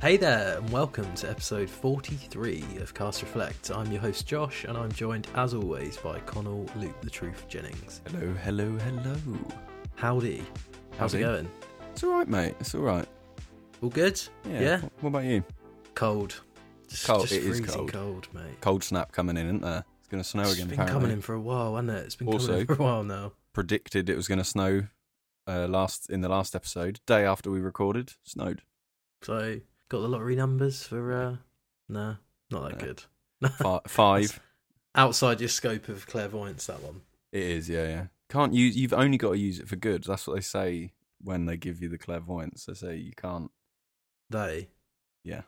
Hey there, and welcome to episode 43 of Cast Reflect. I'm your host Josh, and I'm joined as always by Conall Luke the Truth Jennings. Hello, hello, hello. Howdy. How's Howdy. it going? It's all right, mate. It's all right. All good? Yeah. Wh- What about you? Cold. Just, Cold, Just it is freezing cold. mate. Cold snap coming in, isn't there? It's going to snow It's again. been apparently. coming in for a while, hasn't it? It's been Also- coming in for a while now. Predicted it was going to snow uh, last in the last episode. Day after we recorded, snowed. So, got the lottery numbers for, uh, nah, not that good. Fi- five. Outside your scope of clairvoyance, that one. It is, yeah, yeah. Can't use. You've only got to use it for good. That's what they say when they give you the clairvoyance. They say you can't. They. Yeah.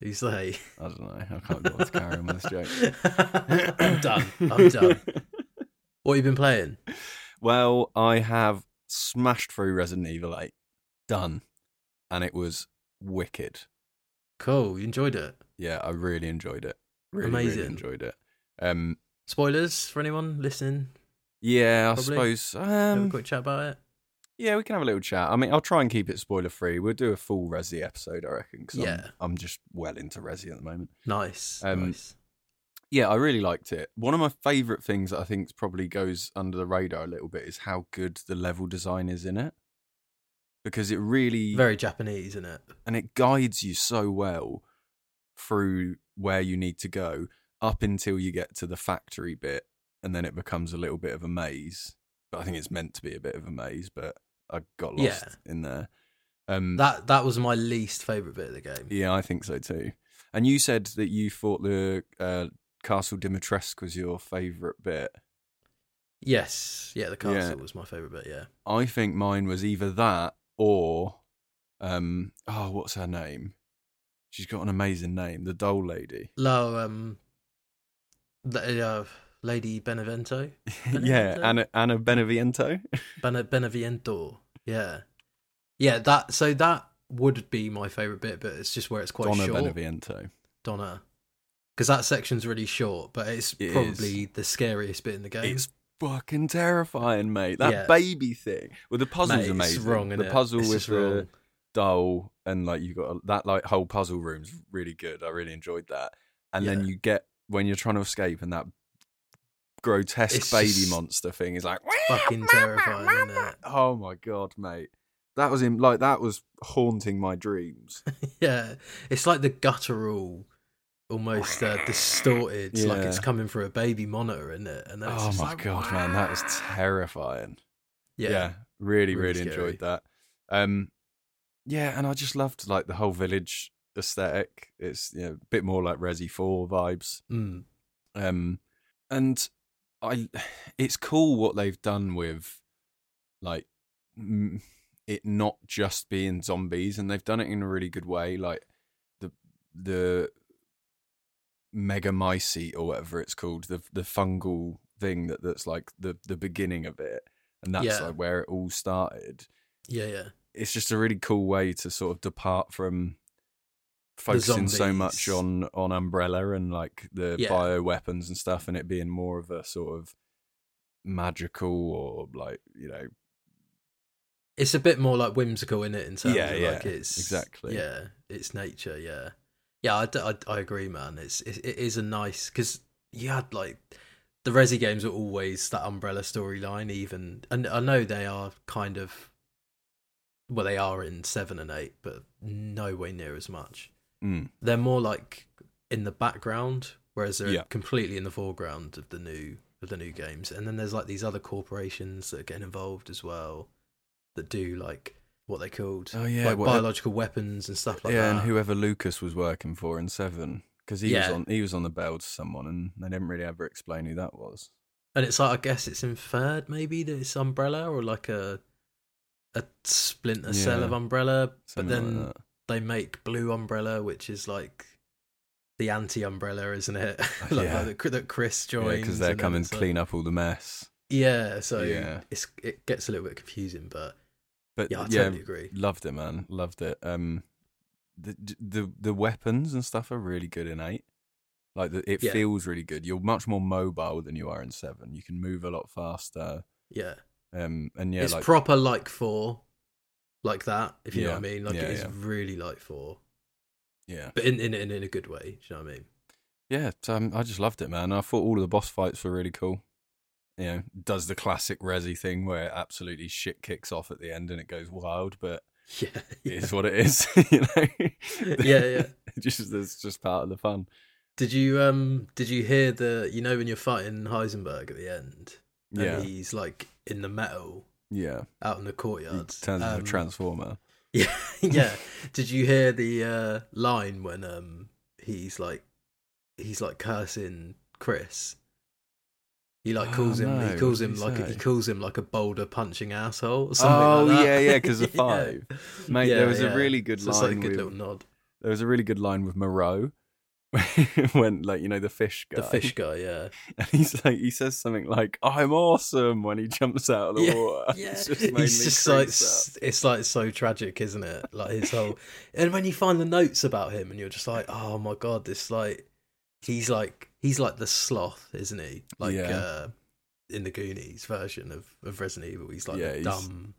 Who's they? I don't know. I can't go on to carry on with this joke. I'm done. I'm done. What have you been playing? Well, I have smashed through Resident Evil 8. Done. And it was wicked. Cool. You enjoyed it. Yeah, I really enjoyed it. Really, Amazing. really enjoyed it. Um, Spoilers for anyone listening? yeah, I Probably. suppose. Have a Um, quick chat about it. yeah, we can have a little chat. I mean, I'll try and keep it spoiler free. We'll do a full Resi episode, I reckon. 'cause Yeah. I'm, I'm just well into Resi at the moment. Nice. um, nice. Yeah, I really liked it. One of my favourite things that I think probably goes under the radar a little bit is how good the level design is in it. Because it really Very Japanese, isn't it? and it guides you so well through where you need to go up until you get to the factory bit and then it becomes a little bit of a maze but i think it's meant to be a bit of a maze but i got lost in there um That that was my least favorite bit of the game. yeah i think so too and you said that you thought the uh, castle dimitrescu was your favorite bit Yes. Yeah, the castle Yeah. was my favorite bit. Yeah. i think mine was either that or um oh what's her name she's got an amazing name the doll lady Lo, um, the, uh, Lady Benevento, yeah, Benevento? Anna Anna Beneviento. Bene, Beneviento. Yeah. Yeah. That. So that would be my favorite bit, but it's just where it's quite short. Donna short. Beneviento. Donna. Because that section's really short, but it's It probably the scariest bit in the game. It's fucking terrifying, mate. That Yeah. baby thing. Well, the puzzle's Mate, amazing. wrong, the innit? puzzle It's with the wrong. doll and like you got a, that like whole puzzle room's really good. I really enjoyed that. And then you get when you're trying to escape and that grotesque It's baby monster thing is like fucking terrifying, isn't it? Oh my god, mate. That was in like that was haunting my dreams. Yeah, it's like the guttural, almost uh, distorted. Like it's coming through a baby monitor, isn't it? And Oh my like, god, man, that was terrifying. Yeah, yeah, really, really really, enjoyed that. Um, yeah, and I just loved like the whole village aesthetic. It's you know, a bit more like Resi Four vibes. Mm, Um, and I, it's cool what they've done with like it not just being zombies, and they've done it in a really good way. Like the the mega mycete or whatever it's called, the the fungal thing that that's like the the beginning of it, and that's Yeah. like where it all started. yeah, yeah. It's just a really cool way to sort of depart from focusing so much on on Umbrella and like the Yeah. bio weapons and stuff, and it being more of a sort of magical or like you know It's a bit more like whimsical in it in terms Yeah, of yeah, like it's exactly. Yeah, it's nature. Yeah, yeah. I I agree, man. It's it, it is a nice because you had like the Resi games are always that umbrella storyline. Even and I know they are kind of well, they are in seven and eight, but nowhere near as much. mm, They're more like in the background, whereas they're Yeah. completely in the foreground of the new of the new games. And then there's like these other corporations that are getting involved as well that do like what they called Oh, yeah, like what- biological weapons and stuff like yeah, that. and whoever Lucas was working for in Seven because he was on he was on the bell to someone, and they didn't really ever explain who that was. And it's like I guess it's inferred maybe that it's Umbrella or like a a splinter cell Yeah. of Umbrella, but then like they make Blue Umbrella, which is like the anti-umbrella, isn't it? Uh, like, Yeah. like that, Chris joins Yeah, because they're coming to like- clean up all the mess. Yeah, so Yeah. it's it gets a little bit confusing, but But yeah, I yeah, totally agree. loved it, man. Loved it. Um, the the the weapons and stuff are really good in eight. Like the, it Yeah. feels really good. You're much more mobile than you are in seven. You can move a lot faster. Yeah, Um, and yeah, it's like proper like four, like that. If you know what I mean, like yeah, it is yeah. really like four. Yeah, but in in in, in a good way. Do you know what I mean? yeah. Um, I just loved it, man. I thought all of the boss fights were really cool. You know, does the classic Resi thing where absolutely shit kicks off at the end and it goes wild, but Yeah, it yeah, is what it is. you know, yeah, yeah. Just it's just part of the fun. Did you um did you hear the you know when you're fighting Heisenberg at the end and Yeah, he's like in the metal yeah. out in the He courtyard turns into um, a transformer. Yeah, yeah. Did you hear the uh, line when um he's like he's like cursing Chris? He like Oh, calls him. no, He calls him like a, he calls him like a boulder punching asshole. Or something Oh like that. yeah, yeah, because of Yeah. five. Mate, Yeah, there was yeah. a really good So it's like a line good with little nod. there was a really good line with Moreau when like you know the fish guy. The fish guy, yeah, And he's like he says something like "I'm awesome" when he jumps out of the Yeah, water. yeah. It's just made He's me just like up. it's like so tragic, isn't it? Like his whole, and when you find the notes about him, and you're just like, oh my god, this like he's like he's like the sloth, isn't he? Like Yeah. uh, in the Goonies version of of Resident Evil, he's like Yeah, the dumb.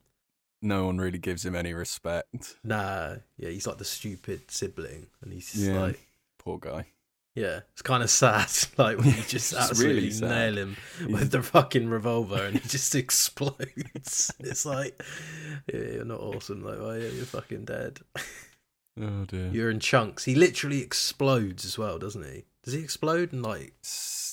No one really gives him any respect. Nah, yeah, he's like the stupid sibling, and he's Yeah. like. Poor guy. Yeah, it's kind of sad. Like when you just absolutely really nail him He's- with the fucking revolver and he just explodes. it's like, yeah, you're not awesome like are you? You're fucking dead. Oh dear. You're in chunks. He literally explodes as well, doesn't he? Does he explode and like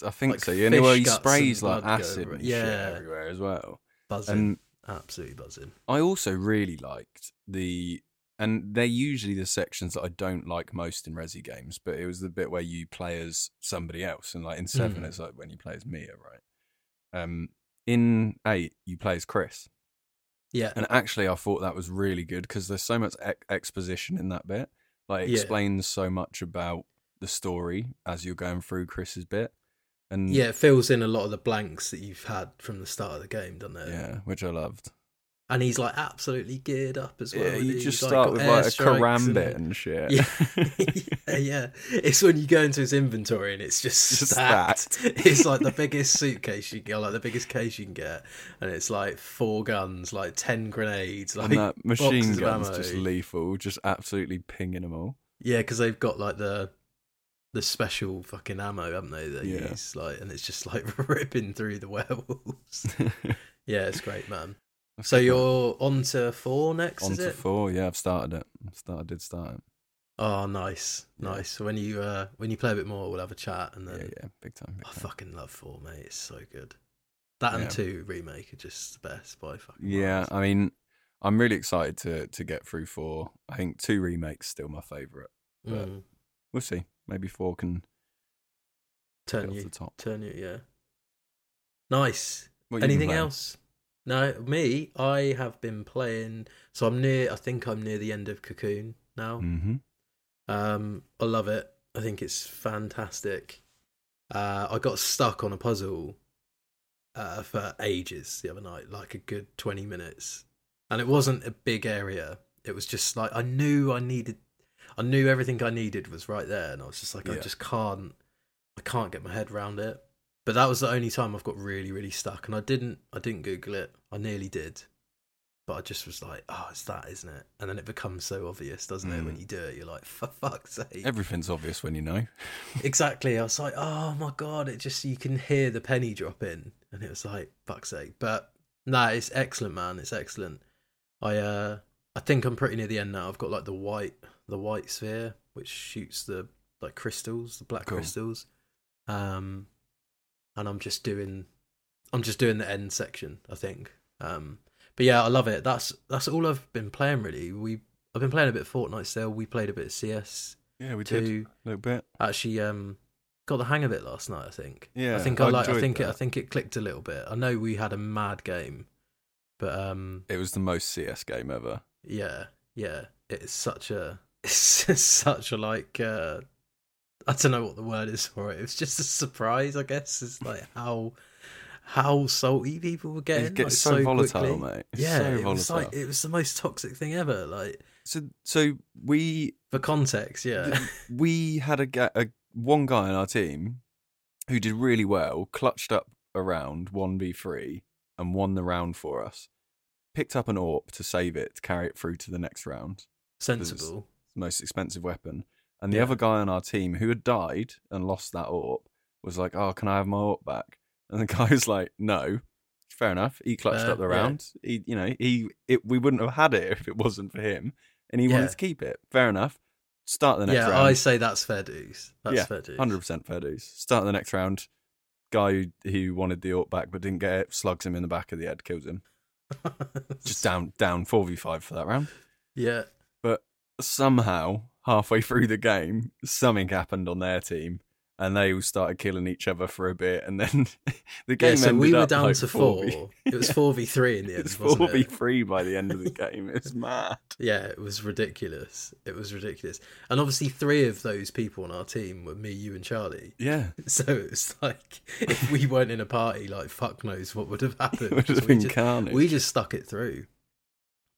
I think Like so. Yeah, fish he sprays like acid and Yeah. shit everywhere as well. buzzing? And Absolutely buzzing. I also really liked the, and they're usually the sections that I don't like most in Resi games, but it was the bit where you play as somebody else, and like in seven, Mm. it's like when you play as Mia, right? Um, in eight, you play as Chris, Yeah, and actually, I thought that was really good because there's so much ex- exposition in that bit. Like, it Yeah. explains so much about the story as you're going through Chris's bit, and yeah. It fills in a lot of the blanks that you've had from the start of the game, doesn't it? yeah, which I loved. And he's like absolutely geared up as well. Yeah, you just start with like a airstrikes and- karambit and shit. yeah, yeah. It's when you go into his inventory and it's just, Just stacked. It's like the biggest suitcase you get, like the biggest case you can get, and it's like four guns, like ten grenades, like and that machine gun's just lethal, just absolutely pinging them all. yeah, because they've got like the the special fucking ammo, haven't they? They Yeah. use like, and it's just like ripping through the werewolves. yeah, it's great, man. So you're on to four next, on is to four. Yeah, I've started it. I've started, did start it. Oh, nice, Yeah. nice. So when you uh when you play a bit more, we'll have a chat, and then Yeah, yeah, big time. Big I time. fucking love four, mate. It's so good. That and two remake are just the best by fucking. Yeah, miles. I mean, I'm really excited to to get through four. I think two remakes still my favourite. but- Mm. We'll see. Maybe four can turn off you, the top. turn you. Yeah. Nice. Anything else? No, me. I have been playing. So I'm near. I think I'm near the end of Cocoon now. Mm-hmm. Um, I love it. I think it's fantastic. Uh, I got stuck on a puzzle uh, for ages the other night, like a good 20 minutes. And it wasn't a big area. It was just like I knew I needed, I knew everything I needed was right there. And I was just like, I just can't, I can't get my head around it. But that was the only time I've got really, really stuck. And I didn't, I didn't Google it. I nearly did. But I just was like, oh, it's that, isn't it? And then it becomes so obvious, doesn't it? When Mm. you do it, you're like, for fuck's sake. Everything's obvious when you know. Exactly. I was like, oh my god, it just you can hear the penny drop in, and it was like, fuck's sake. But nah, it's excellent, man. It's excellent. I uh, I think I'm pretty near the end now. I've got like the white, the white sphere, which shoots the like crystals, the black Cool. crystals. Um, and I'm just doing, I'm just doing the end section. I think. Um, but yeah, I love it. That's that's all I've been playing really. We I've been playing a bit of Fortnite still. We played a bit of CS Yeah, we did a little bit. actually um got the hang of it last night. I think. Yeah, I think I, I like. I think it, I think it clicked a little bit. I know we had a mad game, but um, It was the most CS game ever. yeah, yeah. It's such a, it's such a like. uh I don't know what the word is for it. It was just a surprise, I guess. It's like how how salty people were getting. it gets like, so, volatile, quickly. mate. It's Yeah, so it volatile. was like it was the most toxic thing ever. Like so, so we for context, yeah, we had a, a one guy on our team who did really well, clutched up around one v three and won the round for us. Picked up an AWP to save it to carry it through to the next round. sensible. Most expensive weapon, And the Yeah. other guy on our team who had died and lost that orb was like, "Oh, can I have my orb back?" And the guy was like, "No." Fair enough. He clutched Uh, up the yeah. round. He, you know, he it, we wouldn't have had it if it wasn't for him, and he Yeah. wanted to keep it. Fair enough. Start the next yeah, round. I say that's fair dues. That's Yeah, fair dues. Hundred percent fair dues. Start the next round. Guy who, who wanted the orc back but didn't get it slugs him in the back of the head, kills him. Just down, down four v five for that round. Yeah, Somehow, halfway through the game, something happened on their team, and they all started killing each other for a bit, and then the game yeah. So ended we were down like to four. 4v It was four v three in the end. It's wasn't four v it? three by the end of the game. It's mad. Yeah, it was ridiculous. It was ridiculous. And obviously, three of those people on our team were me, you, and Charlie. Yeah, So it was like if we weren't in a party, like fuck knows what would have happened. it would have because we been just- carnage. we just stuck it through.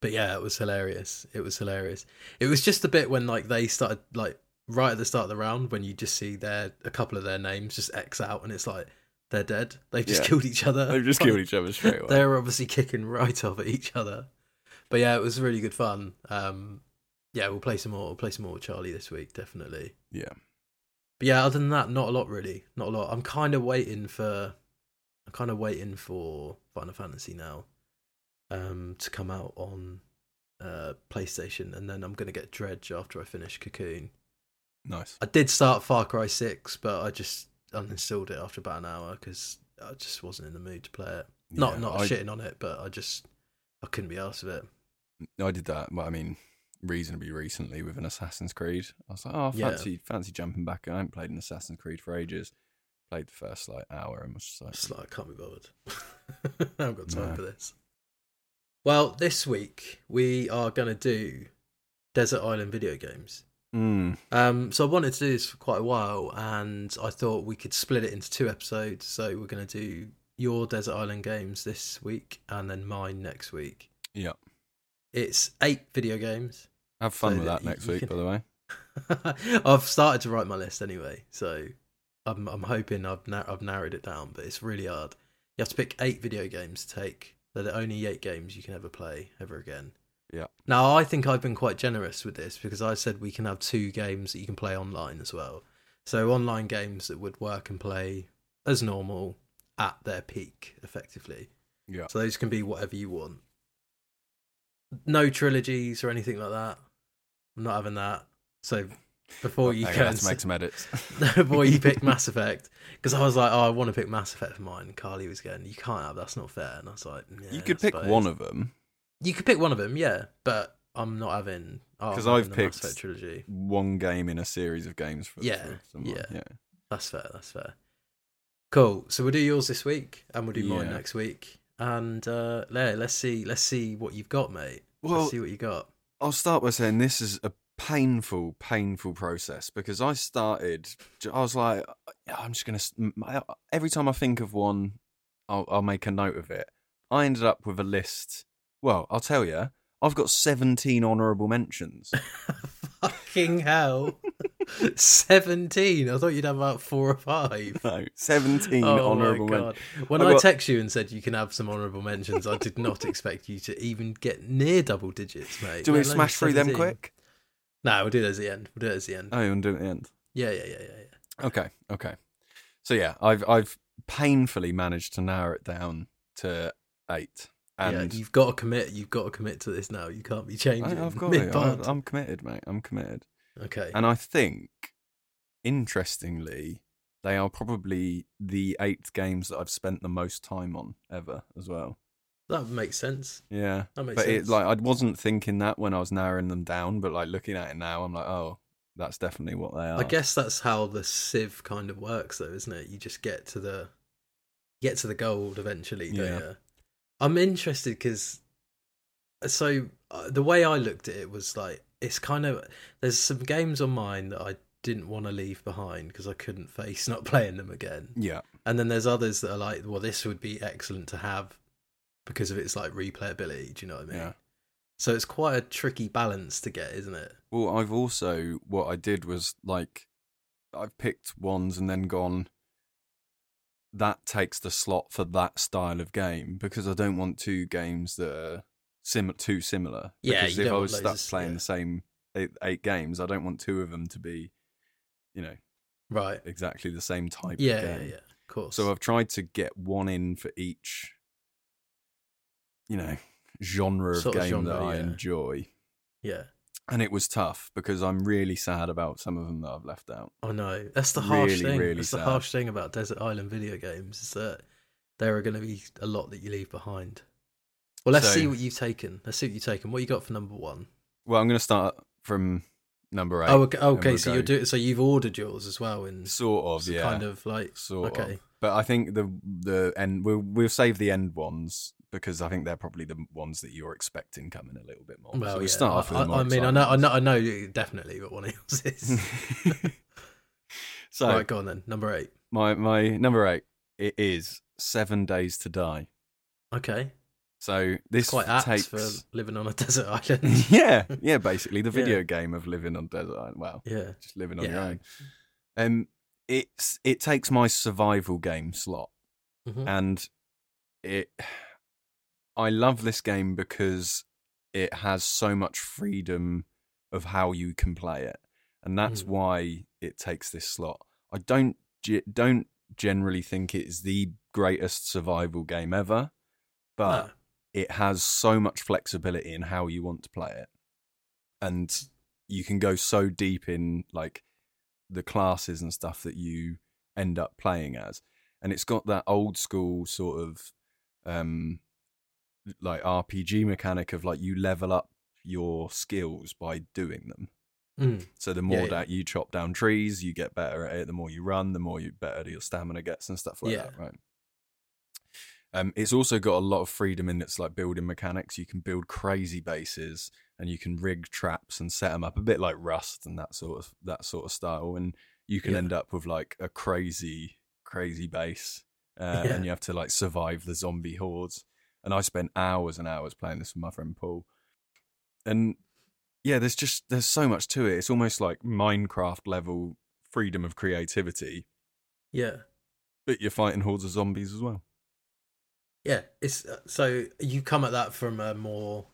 But yeah, it was hilarious. It was hilarious. It was just a bit when like they started like right at the start of the round when you just see their a couple of their names just X out and it's like they're dead. They've just Yeah. killed each other. They've just killed each other straight away. They're obviously kicking right off at each other. But yeah, it was really good fun. Um, yeah, we'll play some more. We'll play some more with Charlie this week, definitely. Yeah, But yeah, other than that, not a lot really. Not a lot. I'm kind of waiting for. I'm kind of waiting for Final Fantasy now, um, to come out on, uh, PlayStation, and then I'm gonna get Dredge after I finish Cocoon. nice. I did start Far Cry Six, but I just uninstalled it after about an hour because I just wasn't in the mood to play it. Not Yeah, not I, shitting on it, but I just I couldn't be asked of it. I did that, but I mean, reasonably recently with an Assassin's Creed. I was like, oh, Yeah. fancy, fancy jumping back. I haven't played an Assassin's Creed for ages. Played the first like hour and was just like, It's like I can't be bothered. I haven't got time No. for this. Well, this week we are gonna do Desert Island video games. mm, Um, so I wanted to do this for quite a while, and I thought we could split it into two episodes. So we're gonna do your Desert Island games this week, and then mine next week. yeah. It's eight video games. Have fun So with that next week, can- by the way. I've started to write my list anyway, so I'm I'm hoping I've nar- I've narrowed it down, but it's really hard. You have to pick eight video games to take. They're the only eight games you can ever play ever again. Yeah. Now I think I've been quite generous with this because I said we can have two games that you can play online as well. So online games that would work and play as normal at their peak, effectively. Yeah. So those can be whatever you want. No trilogies or anything like that. I'm not having that. So before you Okay, go let's and make some edits. before you pick Mass Effect, because I was like, oh, I want to pick Mass Effect for mine. And Carly was going, you can't have. That's not fair. And I was like, yeah, you could I pick suppose. one of them. You could pick one of them, yeah, but I'm not having. oh, I'm 'Cause having I've picked- trilogy. One game in a series of games for Yeah, for yeah. yeah. That's fair. That's fair. Cool. So we'll do yours this week, and we'll do mine Yeah. next week. And uh, let's see. Let's see what you've got, mate. Well, let's see what you got. I'll start by saying this is a painful, painful process because I started. I was like, I'm just m- I- Every time I think of one, I'll, I'll make a note of it. I ended up with a list. Well, I'll tell you, I've got 17 honourable mentions. Fucking hell. 17. I thought you'd have about four or five. No, 17 Oh honourable mentions. When I I, got- text you and said you can have some honourable mentions, I did not expect you to even get near double digits, mate. Do we smash through them quick? No, we'll do it at the end. We'll do it at the end. Oh, you want to do it at the end? Yeah, yeah, yeah, yeah, yeah. Okay, okay. So yeah, I've I've painfully managed to narrow it down to eight. And yeah, you've got to commit. You've got to commit to this now. You can't be I, changing. I've got it. I. I'm committed, mate. I'm committed. Okay. And I think, interestingly, they are probably the eight games that I've spent the most time on ever as well. That makes sense. Yeah, That makes but sense. it like I wasn't thinking that when I was narrowing them down, but like looking at it now, I'm like, oh, that's definitely what they are. I guess that's how the sieve kind of works, though, isn't it? You just get to the get to the gold eventually, don't Yeah. you? I'm interested because so uh, the way I looked at it was like it's kind of there's some games on mine that I didn't want to leave behind because I couldn't face not playing them again, Yeah, and then there's others that are like, well, this would be excellent to have because of its like replayability. Do you know what I mean? yeah. So it's quite a tricky balance to get, isn't it? Well, I've also what I did was like I've picked ones and then gone. That takes the slot for that style of game because I don't want two games that are sim- too similar. Yeah, because if I was stuck of- playing yeah. the same eight, eight games, I don't want two of them to be, you know, Right. exactly the same type Yeah, yeah, yeah. Of course. So I've tried to get one in for each, you know, genre of Sort of game genre, that I yeah. enjoy. yeah. And it was tough because I'm really sad about some of them that I've left out. Oh, I know. That's the harsh Really, thing. really That's sad. the harsh thing about Desert Island video games is that there are going to be a lot that you leave behind. Well, let's So- see what you've taken. Let's see what you've taken. What you got for number one? Well, I'm going to start from number eight. Oh, okay. okay we'll so go- you're doing. So you've ordered yours as well, in sort of, yeah, kind of like sort okay. of. But I think the the end we'll we'll save the end ones because I think they're probably the ones that you're expecting coming a little bit more. Well, so we yeah. start off with I, I mean, I know, I know, I know, definitely what one of yours is. so right, go on then. Number eight. my my number eight it is Seven Days to Die. Okay, So this quite apt takes for living on a desert island. yeah yeah basically the Yeah. video game of living on desert island. Well, yeah. just living on your own. Um, it's it takes my survival game slot, Mhm. and it. I love this game because it has so much freedom of how you can play it, and that's Mm. why it takes this slot. I don't don't generally think it's the greatest survival game ever, but No. it has so much flexibility in how you want to play it and you can go so deep in like the classes and stuff that you end up playing as and it's got that old school sort of um like rpg mechanic of like you level up your skills by doing them Mm. so the more Yeah, yeah. that you chop down trees, you get better at it. The more you run, the more you better your stamina gets and stuff like Yeah. that, right? Um, it's also got a lot of freedom in its like building mechanics. You can build crazy bases and you can rig traps and set them up a bit like Rust and that sort of that sort of style. And you can Yeah. end up with like a crazy, crazy base, uh, Yeah. and you have to like survive the zombie hordes. And I spent hours and hours playing this with my friend Paul, and yeah, there's just there's so much to it. It's almost like Minecraft level freedom of creativity, Yeah. but you're fighting hordes of zombies as well. Yeah, it's uh, so you come at that from a more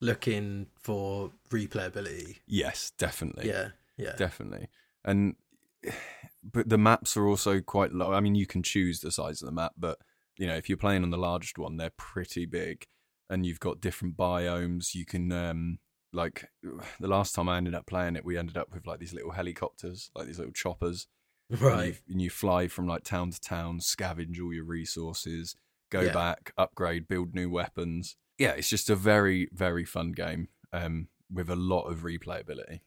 looking for replayability. Yes, definitely. Yeah, yeah, definitely. And but the maps are also quite low. I mean, you can choose the size of the map, but you know, if you're playing on the largest one, they're pretty big, and you've got different biomes. You can um like the last time I ended up playing it, we ended up with like these little helicopters, like these little choppers, and right. you, and you fly from like town to town, scavenge all your resources, go Yeah. back, upgrade, build new weapons. Yeah, it's just a very, very fun game um, with a lot of replayability.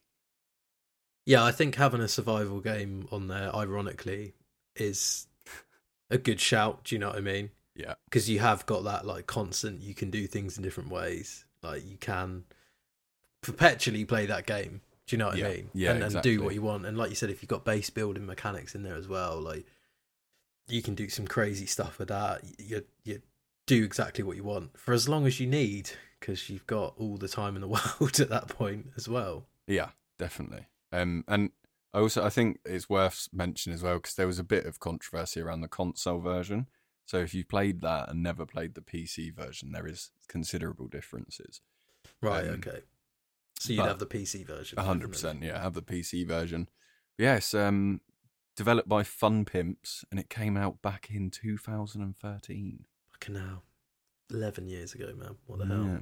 Yeah, I think having a survival game on there, ironically, is a good shout. Do you know what I mean? Yeah. because you have got that like constant. You can do things in different ways. Like you can perpetually play that game. Do you know what Yeah. I mean? Yeah, and, and do what you want. And like you said, if you've got base building mechanics in there as well, like you can do some crazy stuff with that. You you do exactly what you want for as long as you need, because you've got all the time in the world at that point as well. Yeah, definitely. Um, and I also I think it's worth mentioning as well because there was a bit of controversy around the console version. So if you played that and never played the PC version, there is considerable differences. Right. Um, okay. So you'd have the PC version. A hundred percent, yeah. Have the PC version. But yes, um, developed by Fun Pimps, and it came out back in 2013. Fucking hell. 11 years ago, man. What the hell? Yeah.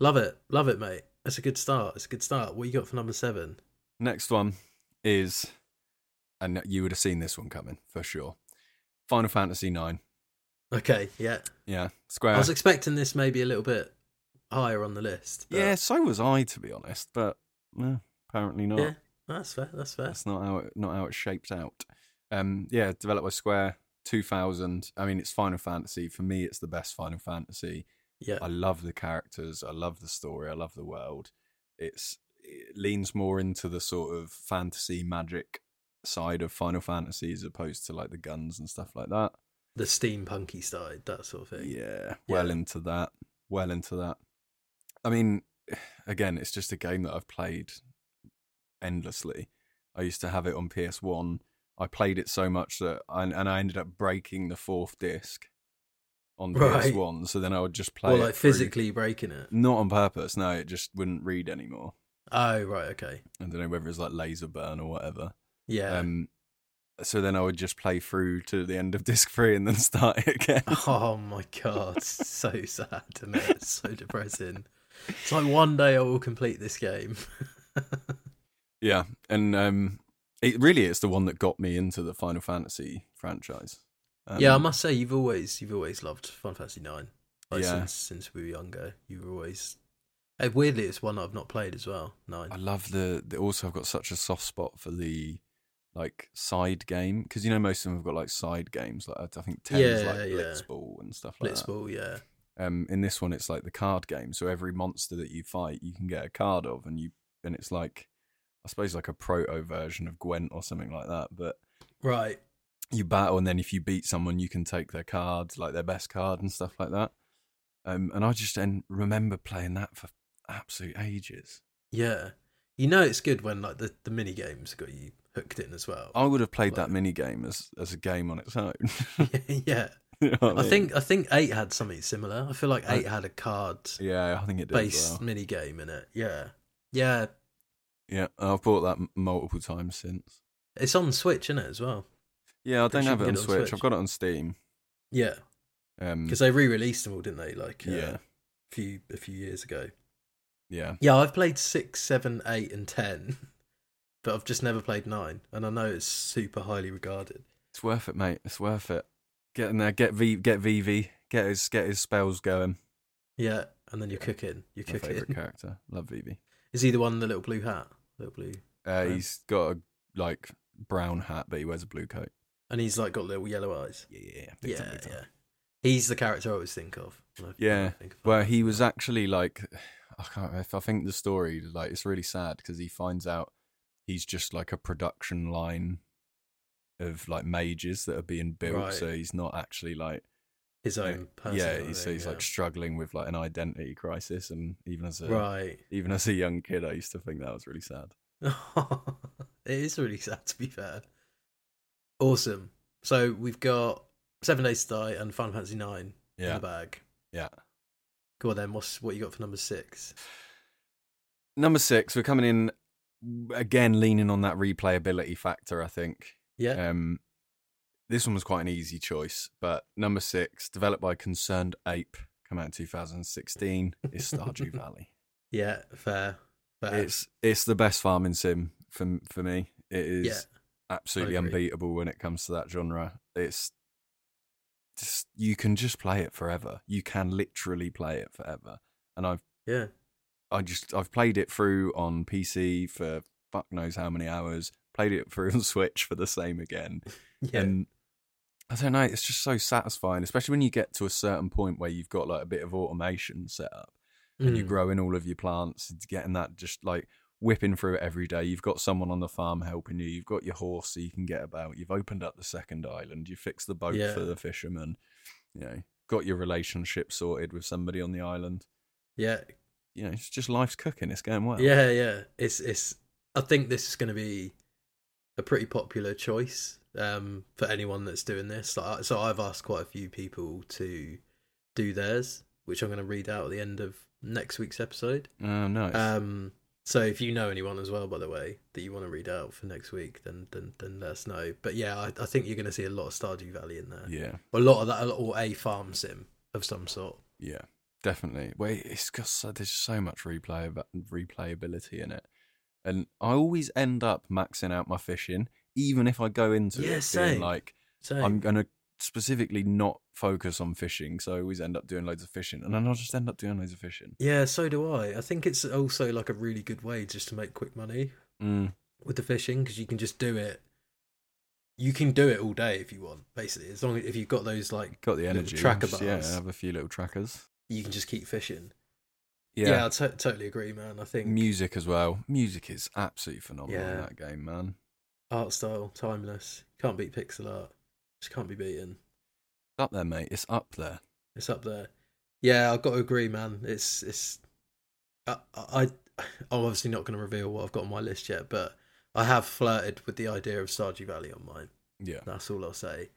Love it. Love it, mate. It's a good start. It's a good start. What you got for number seven? Next one is, and you would have seen this one coming for sure. Final Fantasy Nine. Okay, yeah. Yeah, Square. I was expecting this maybe a little bit higher on the list. but Yeah, so was I, to be honest. But apparently not. Yeah, that's fair. That's fair. That's not how it, not how it shaped out. Um, yeah, developed by Square. 2000. I mean, it's Final Fantasy. For me, it's the best Final Fantasy. Yeah. I love the characters. I love the story. I love the world. It's it leans more into the sort of fantasy magic side of Final Fantasy as opposed to like the guns and stuff like that. The steampunky side, that sort of thing. Yeah, well Yeah. into that. Well into that. I mean, again, it's just a game that I've played endlessly. I used to have it on PS1. I played it so much that, I, and I ended up breaking the fourth disc on Right. PS1. So then I would just play it like physically breaking it. Not on purpose. No, it just wouldn't read anymore. Oh right, okay. I don't know whether it's like laser burn or whatever. Yeah. Um, so then I would just play through to the end of disc three and then start it again. oh my god, so sad, isn't? It's so depressing. It's like one day I will complete this game. yeah, and um, it really is the one that got me into the Final Fantasy franchise. Um, yeah, I must say you've always you've always loved Final Fantasy Nine. Like Yeah. since since we were younger, you were always. Weirdly, it's one I've not played as well. Nine. I love the, the. Also, I've got such a soft spot for the like side game because you know most of them have got like side games. Like I think ten is Yeah, like yeah. Blitzball and stuff like that. Blitzball, yeah. Um, in this one, it's like the card game. So every monster that you fight, you can get a card of, and you and it's like, I suppose like a proto version of Gwent or something like that. But Right. you battle, and then if you beat someone, you can take their cards, like their best card and stuff like that. Um, and I just then remember playing that for absolute ages. Yeah. You know it's good when like the, the mini games got you hooked in as well. I would have played that mini game as as a game on its own. yeah. You know I mean? think I think eight had something similar. I feel like I- eight had a card yeah, I think it did. based well. mini game in it. Yeah. Yeah. Yeah, I've bought that multiple times since. It's on Switch, isn't it, as well? Yeah, I Pretty don't have it on it on Switch. I've got it on Steam. Yeah. Um, Because they re released them all, didn't they? Like uh, yeah, a few a few years ago. Yeah. Yeah, I've played six, seven, eight, and ten, but I've just never played nine, and I know it's super highly regarded. It's worth it, mate. It's worth it. Get in there. Get V. Get Vivi. Get his. Get his spells going. Yeah, and then you're cooking. You're My cooking. favorite character. Love Vivi. Is he the one in the little blue hat? Little blue, Uh, He's got a like brown hat, but he wears a blue coat. and he's like got little yellow eyes. Yeah, yeah, yeah. Yeah, yeah. He's the character I always think of. when I- when I Yeah, think of Well, he was actually like, I can't. I think the story, like, it's really sad because he finds out he's just like a production line of like mages that are being built. Right. So he's not actually like, his own person. yeah. He's, so he's like struggling with like an identity crisis, and even as a right. even as a young kid, I used to think that was really sad. it is really sad to be fair. Awesome. So we've got Seven Days to Die and Final Fantasy Nine in the bag. yeah. Go on then. What's what you got for number six? Number six, we're coming in again, leaning on that replayability factor. I think. Yeah. Um, this one was quite an easy choice, but number six, developed by Concerned Ape, come out in 2016, is Stardew Valley. yeah. Fair. Fair. It's it's the best farming sim for for me. It is Yeah, absolutely unbeatable when it comes to that genre. It's just you can just play it forever. You can literally play it forever. And I've yeah. I just I've played it through on PC for fuck knows how many hours. Played it through on Switch for the same again. Yeah. And I don't know, it's just so satisfying, especially when you get to a certain point where you've got like a bit of automation set up and you're Mm. growing all of your plants, it's getting that just like whipping through it every day. You've got someone on the farm helping you, you've got your horse so you can get about, you've opened up the second island, you fixed the boat Yeah. for the fisherman, you know, got your relationship sorted with somebody on the island. Yeah. You know, it's just life's cooking, it's going well. Yeah. Yeah. It's it's. I think this is going to be a pretty popular choice um, for anyone that's doing this. Like, so I've asked quite a few people to do theirs, which I'm going to read out at the end of next week's episode. Oh, nice. Um, so if you know anyone as well, by the way, that you want to read out for next week, then then then let us know. But yeah, I, I think you're going to see a lot of Stardew Valley in there. yeah. A lot of that, or a farm sim of some sort. Yeah, definitely. Well, it's got so, there's so much replay replayability in it, and I always end up maxing out my fishing, even if I go into Yeah, it being same. like So I'm gonna specifically not focus on fishing, so I always end up doing loads of fishing, and then I'll just end up doing loads of fishing. yeah, so do I. I think it's also like a really good way just to make quick money Mm, with the fishing because you can just do it. You can do it all day if you want, basically. As long as if you've got those like, got the energy. tracker just, yeah, bars. have a few little trackers. you can just keep fishing. Yeah, Yeah, I totally agree, man. I think music as well. Music is absolutely phenomenal in that game, man. art style, timeless. Can't beat pixel art. Just can't be beaten. It's up there, mate. It's up there. It's up there. Yeah, I've got to agree, man. It's it's. I, I I'm obviously not going to reveal what I've got on my list yet, but I have flirted with the idea of Stardew Valley on mine. Yeah, That's all I'll say.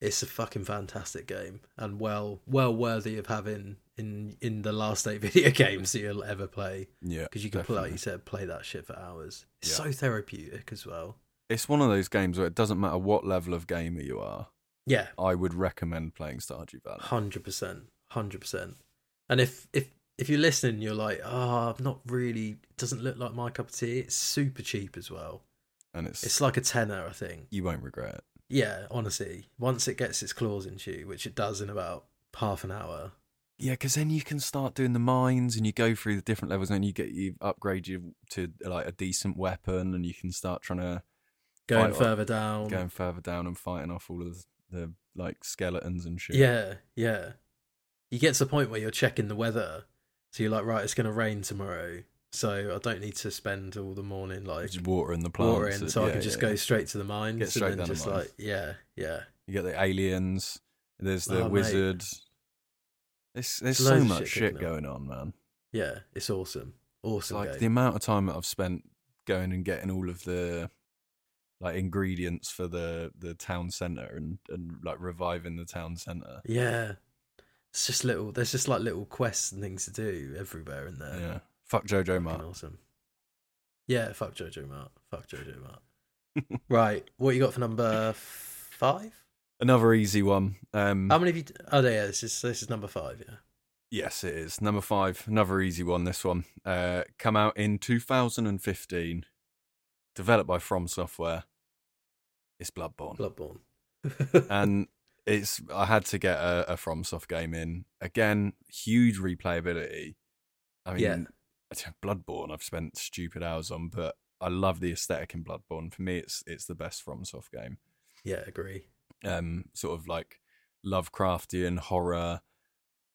it's a fucking fantastic game and well well worthy of having in in the last eight video games that you'll ever play Yeah, because you can play like you said play that shit for hours. It's Yeah. so therapeutic as well. It's one of those games where it doesn't matter what level of gamer you are. Yeah, I would recommend playing Stardew Valley. hundred percent, hundred percent. And if if if you're listening, you're like, oh, I'm not really. It doesn't look like my cup of tea. It's super cheap as well. And it's, It's like a tenner, I think. you won't regret it. Yeah, honestly, once it gets its claws into you, which it does in about half an hour. Yeah, because then you can start doing the mines and you go through the different levels and you get you upgrade you to like a decent weapon and you can start trying to Going further down. going further down and fighting off all of the like skeletons and shit. Yeah, yeah. You get to the point where you're checking the weather, so you're like, right, it's going to rain tomorrow, so I don't need to spend all the morning like just watering the plants. watering, so I yeah, can just yeah. go straight to the mines Get straight and then just like, yeah, yeah. You get the aliens. There's the Oh, mate. wizard. There's there's so Loads much shit shit going on, man. Yeah, it's awesome. Awesome like the amount of time that I've spent going and getting all of the like ingredients for the the town center and and like reviving the town center. Yeah. It's just little there's just like little quests and things to do everywhere in there. Yeah. Fuck JojaMart. awesome. Yeah, fuck JojaMart. Fuck JojaMart. right, what you got for number five? Another easy one. Um How many of you? Oh, yeah, this is this is number five. Yeah. yes, it is. Number 5, another easy one this one. Uh come out in 2015. Developed by From Software. It's Bloodborne. Bloodborne. and it's I had to get a, a FromSoft game in again. Huge replayability. I mean, Yeah. Bloodborne. I've spent stupid hours on, but I love the aesthetic in Bloodborne. For me, it's it's the best FromSoft game. yeah, agree. Um, sort of like Lovecraftian horror.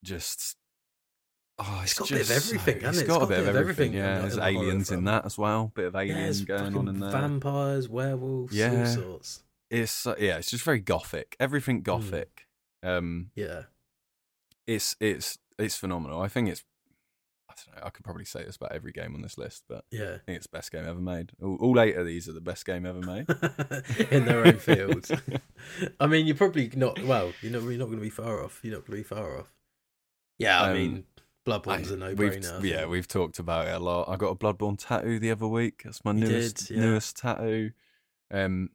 Just oh, It's got a bit of everything, so- hasn't It's got, a bit of everything. in Yeah, there's in the horror aliens in that as well. Bit of aliens there's going on in there. Vampires, werewolves, all sorts. It's uh, yeah, it's just very gothic. Hmm. Everything gothic. Um, Yeah. it's it's it's phenomenal. I think it's I don't know. I could probably say this about every game on this list, but Yeah. I think it's the best game ever made. All, all eight of these are the best game ever made. in their own field. I mean, you're probably not. Well, you're not. You're not going to be far off. You're not going to be far off. Yeah, I Um, mean, Bloodborne's a I- no-brainer. we've- yeah, we've talked about it a lot. I got a Bloodborne tattoo the other week. That's my You newest did, yeah. newest tattoo. Um,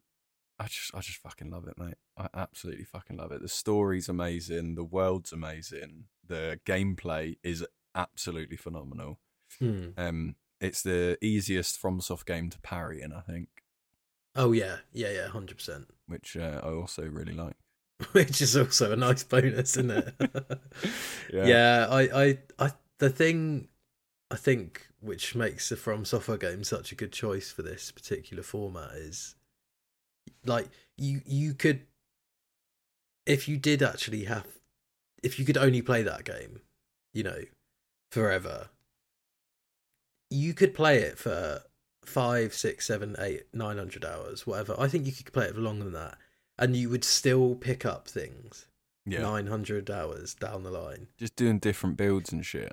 I just I just fucking love it, mate. I absolutely fucking love it. The story's amazing. The world's amazing. The gameplay is absolutely phenomenal. Hmm. Um, it's the easiest FromSoft game to parry in, I think, Oh yeah, yeah, yeah, hundred percent. which uh, I also really like. Which is also a nice bonus, isn't it? yeah. I, I, I, the thing I think which makes the From Software game such a good choice for this particular format is like you you could if you did actually have if you could only play that game, you know, forever, you could play it for five, six, seven, eight, nine hundred hours, whatever. I think you could play it for longer than that, and you would still pick up things Yeah, nine hundred hours down the line, just doing different builds and shit.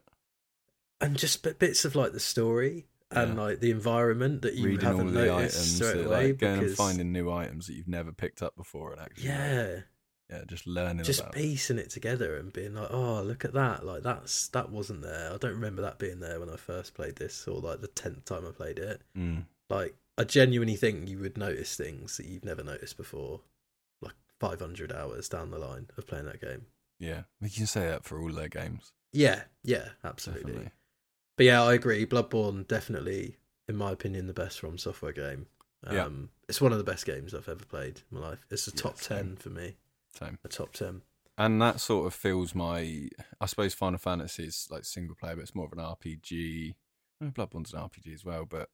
and just bit- bits of like the story and Yeah. like the environment that you Reading haven't the noticed items, straight away. like going and finding new items that you've never picked up before, and actually, like, yeah, yeah, just learning just about. it. piecing it together and being like, oh, look at that! Like that's that wasn't there. I don't remember that being there when I first played this, or like the tenth time I played it. Mm. Like I genuinely think you would notice things that you've never noticed before, like five hundred hours down the line of playing that game. Yeah, we can say that for all their games. Yeah, yeah, absolutely. Definitely. But yeah, I agree. Bloodborne definitely, in my opinion, the best from software game. Um, Yeah. It's one of the best games I've ever played in my life. It's a top same. ten for me. Same. A top ten. And that sort of feels my. I suppose Final Fantasy is like single player, but it's more of an RPG. Bloodborne's an RPG as well, but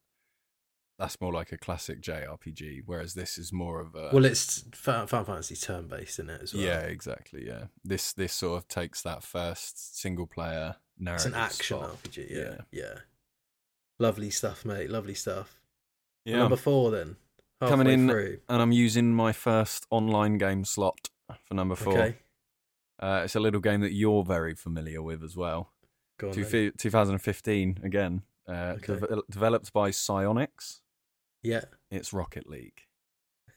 that's more like a classic JRPG. Whereas this is more of a. well, it's Final Fantasy turn based in it as well. yeah, exactly. Yeah, this this sort of takes that first single player narrative. it's an action spot. RPG. Yeah, Yeah. yeah, Lovely stuff, mate. Lovely stuff. Yeah, Number four, then Coming in Through. and I'm using my first online game slot for number four. Okay, Uh, it's a little game that you're very familiar with as well. go on. Two, then. 2015 again. Uh, Okay. deve- developed by Psyonix. Yeah. It's Rocket League.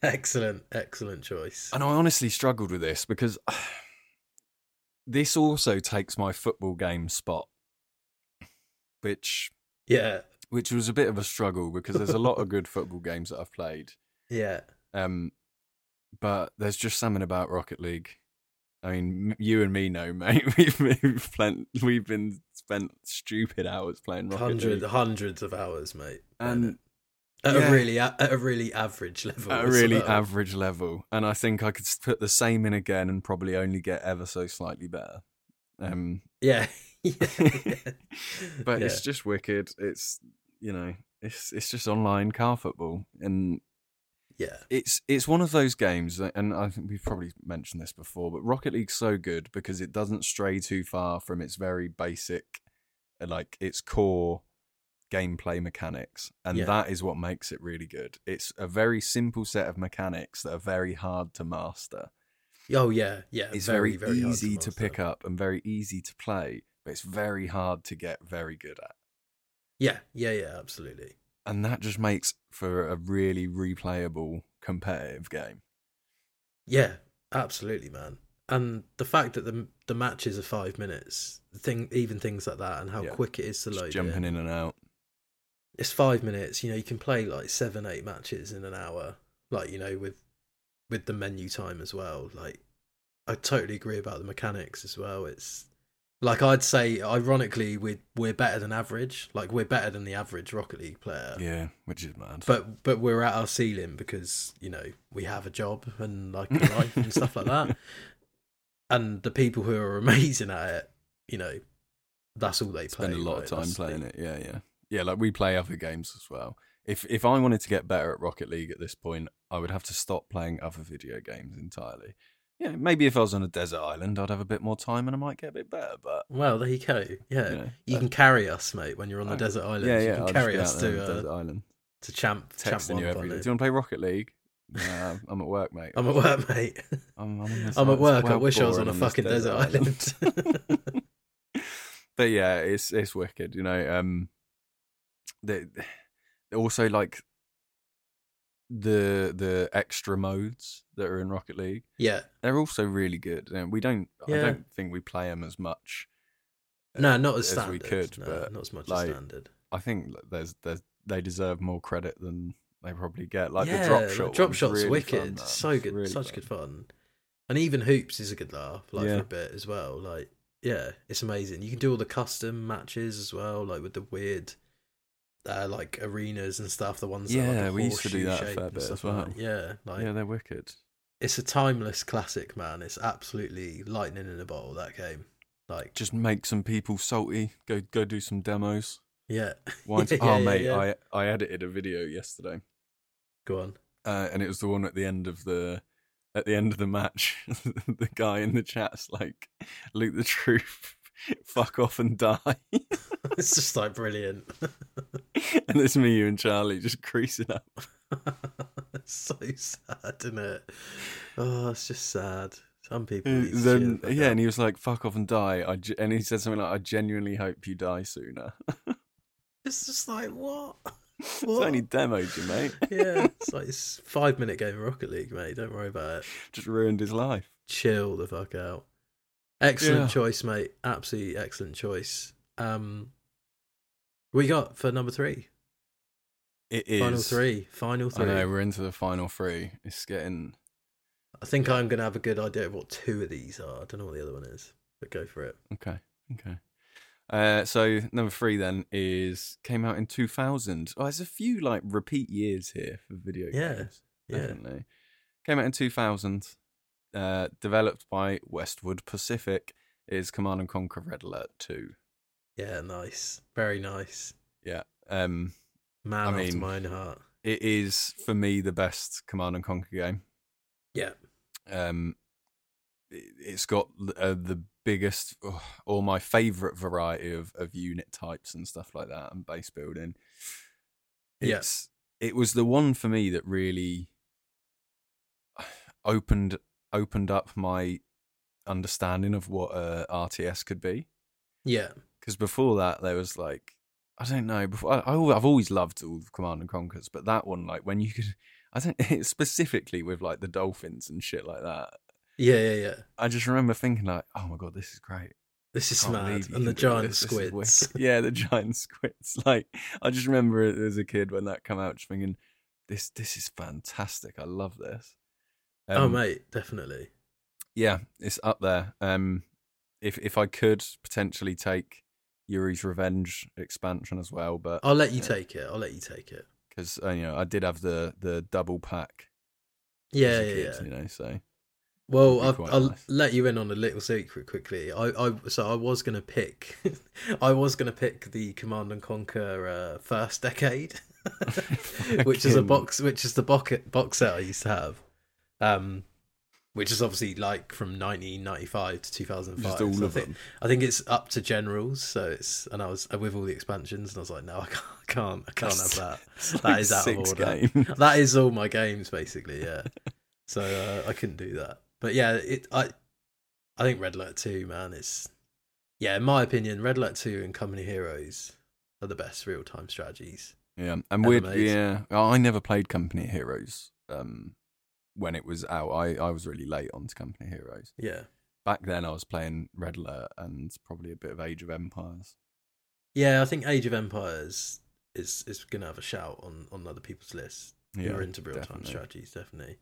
Excellent, excellent choice. And I honestly struggled with this because this also takes my football game spot, which Yeah, which was a bit of a struggle because there's a lot of good football games that I've played. yeah, Um, but there's just something about Rocket League. I mean, you and me know, mate. We've we've, spent, we've been spent stupid hours playing Rocket hundred, League, hundreds of hours, mate. and. At yeah. a really, at a really average level. at a really well. average level. And I think I could put the same in again and probably only get ever so slightly better. Um, Yeah, but Yeah. it's just wicked. It's you know, it's it's just online car football, and yeah, it's it's one of those games, that, and I think we've probably mentioned this before, but Rocket League's so good because it doesn't stray too far from its very basic, like its core gameplay mechanics, and Yeah. that is what makes it really good. It's a very simple set of mechanics that are very hard to master. oh yeah, yeah. It's very, very, very easy to, master. pick up and very easy to play, but it's very hard to get very good at. Yeah, yeah, yeah. Absolutely. And that just makes for a really replayable competitive game. Yeah, absolutely, man. And the fact that the the matches are five minutes, thing, even things like that, and how Yeah. quick it is to Just load. jumping in. in and out. It's five minutes. You know, you can play like seven, eight matches in an hour. Like you know, with with the menu time as well. Like, I totally agree about the mechanics as well. It's like I'd say, ironically, we're we're better than average. Like we're better than the average Rocket League player. Yeah, which is mad. but but we're at our ceiling because you know we have a job and like a life and stuff like that and the people who are amazing at it you know that's all they spend play a lot right? of time That's the- playing it. Yeah, yeah, yeah. Like we play other games as well. If if I wanted to get better at Rocket League at this point, I would have to stop playing other video games entirely. Yeah, maybe if I was on a desert island, I'd have a bit more time and I might get a bit better. But well there you go yeah you, know, you can carry us mate when you're on the I- desert island yeah, yeah, you can carry us out there on to uh, desert island, to champ champ texting you one every day. Do you want to play Rocket League? Nah, I'm at work, mate. I'm at work mate I'm, I'm, on I'm at work I wish I was on a fucking desert island but yeah, it's it's wicked. You know, um, the also like the the extra modes that are in Rocket League. yeah They're also really good. And we don't. I don't think we play them as much. uh, no not as as standard we could, no, but not as much like, as standard I think there's there's they deserve more credit than they probably get. Like yeah, the drop shot. drop shot's really wicked. fun, so good, really such fun. good fun. And even hoops is a good laugh, like Yeah. for a bit as well. Like, yeah, it's amazing. You can do all the custom matches as well, like with the weird, uh, like arenas and stuff. The ones, that are, like, Yeah, we used to do that a fair bit as well. that. Yeah, like yeah, they're wicked. it's a timeless classic, man. It's absolutely lightning in a bottle. That game, like, Just make some people salty. Go go do some demos. yeah. Why? Yeah, oh yeah, mate, yeah. I I edited a video yesterday. Go on. uh, and it was the one at the end of the at the end of the match. the guy in the chat's like, "Loot the Truth, fuck off and die." it's just like brilliant. and it's me, you, and Charlie just creasing up. it's so sad, isn't it? Oh, it's just sad. Some people. Uh, Then the yeah, and he was like, "Fuck off and die." I ge- and he said something like, "I genuinely hope you die sooner." It's just like what? it's only demoed you, mate. yeah, it's like it's five minute game of Rocket League, mate. Don't worry about it. just ruined his life. Chill the fuck out. Excellent Yeah. choice, mate. Absolutely excellent choice. Um, you got for number three? It is Final three. Final I three. know we're into the final three. It's getting I think I'm gonna have a good idea of what two of these are. I don't know what the other one is, but go for it. Okay. Okay. Uh, so number three then is came out in 2000. Oh, there's a few like repeat years here for video Yeah, games. Yeah, Definitely. Came out in 2000. Uh, developed by Westwood Pacific. Is Command and Conquer Red Alert 2. Yeah, nice, very nice. Yeah. Um, Man I after mean- my own heart. it is for me the best Command and Conquer game. Yeah, Um, it- it's got uh, the biggest oh, or my favorite variety of, of unit types and stuff like that and base building. Yeah. It was the one for me that really opened opened up my understanding of what uh, RTS could be. yeah, Because before that, there was like I don't know. Before I, I, I've always loved all of Command and Conquers, but that one, like when you could, I don't specifically with like the dolphins and shit like that. Yeah, yeah, yeah. I just remember thinking like, oh my god, this is great. This is mad. And the giant this. This squids. Yeah, the giant squids. Like I just remember as a kid when that came out, just thinking, this this is fantastic. I love this. oh, Um, mate, definitely. Yeah, it's up there. Um, if if I could potentially take Yuri's Revenge expansion as well, but I'll let you yeah. take it. I'll let you take it. because uh, you know I did have the the double pack. Yeah, yeah, kid, yeah. You know, so Well, I'll, I'll nice. let you in on a little secret quickly. I, I so I was gonna pick, I was gonna pick the Command and Conquer uh, first decade, which is a box, which is the box box set I used to have, um, which is obviously like from 1995 to 2005. just all So I of think, them. I think it's up to generals, so it's and I was with all the expansions, and I was like, no, I can't, I can't, I can't have that. It's That like is out of order. games. That is all my games basically, yeah. so uh, I couldn't do that. But yeah, it I I think Red Alert 2, man, is yeah, in my opinion, Red Alert 2 and Company Heroes are the best real time strategies. Yeah, and weird. amazing. Yeah, I never played Company Heroes. Um, when it was out, I I was really late onto Company Heroes. Yeah. Back then, I was playing Red Alert and probably a bit of Age of Empires. Yeah, I think Age of Empires is is gonna have a shout on, on other people's lists. Yeah, You're into real time definitely. strategies, definitely.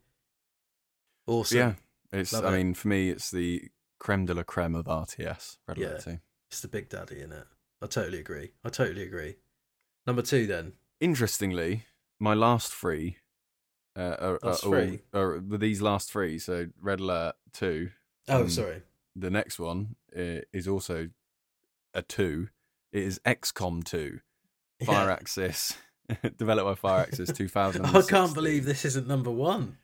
Awesome. yeah, it's. Love I it. mean, for me, it's the creme de la creme of RTS. Red Alert Yeah. 2. It's the big daddy in it. I totally agree. I totally agree. Number two then. Interestingly, my last three. Uh, are, Last are all- three? are these last three. So Red Alert two. Oh, Um, sorry. The next one uh, is also a two. It is XCOM two. Fire Yeah. Axis, developed by Firaxis 2000. I can't believe this isn't number one.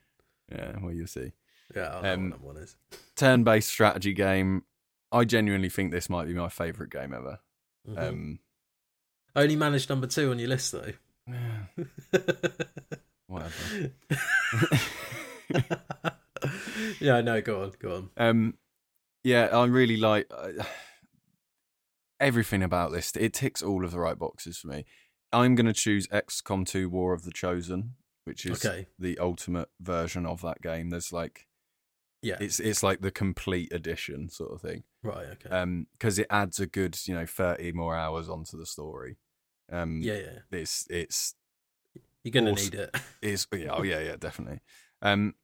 Yeah, well, you'll see. Yeah, I know Um, what number one is. Turn based strategy game. I genuinely think this might be my favourite game ever. Mhm. Um, Only managed number two on your list though. whatever. yeah, no, go on, go on. Um, yeah, I really like uh, everything about this. It ticks all of the right boxes for me. I'm going to choose XCOM 2 War of the Chosen, which is Okay. the ultimate version of that game. There's like Yeah. it's it's like the complete edition sort of thing. right, okay. Um, because it adds a good you know 30 more hours onto the story. Um, yeah, yeah. it's it's You're gonna need it. is yeah, oh yeah, yeah, definitely. Um,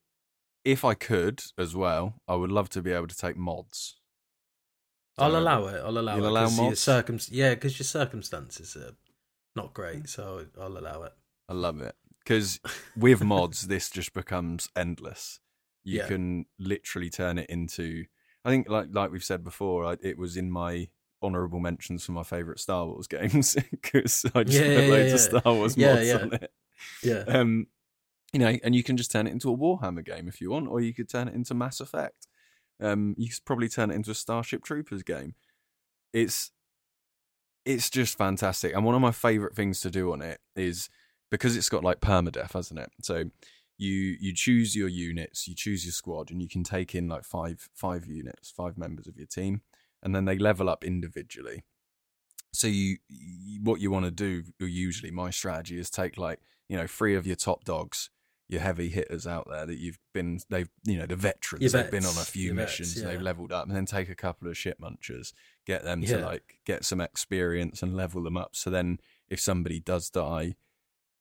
if I could as well, I would love to be able to take mods. I'll allow it. I'll allow You'll it. allow mods? circum- yeah, because your circumstances are not great, so I'll allow it. I love it because with mods, this just becomes endless. You Yeah. can literally turn it into. I think, like like we've said before, I, it was in my honorable mentions for my favorite Star Wars games because I just Yeah, put yeah, loads yeah, of Star Wars mods on it. Yeah. Um, you know, and you can just turn it into a Warhammer game if you want, or you could turn it into Mass Effect. Um, you could probably turn it into a Starship Troopers game. It's it's just fantastic, and one of my favorite things to do on it is because it's got like permadeath, hasn't it? So you you choose your units, you choose your squad, and you can take in like five five units, five members of your team, and then they level up individually. So you, you what you want to do usually my strategy is take like you know three of your top dogs, your heavy hitters out there that you've been they've you know the veterans Your they've been on a few your vets, missions yeah. they've leveled up, and then take a couple of shit munchers, get them Yeah. to like get some experience and level them up. So then if somebody does die,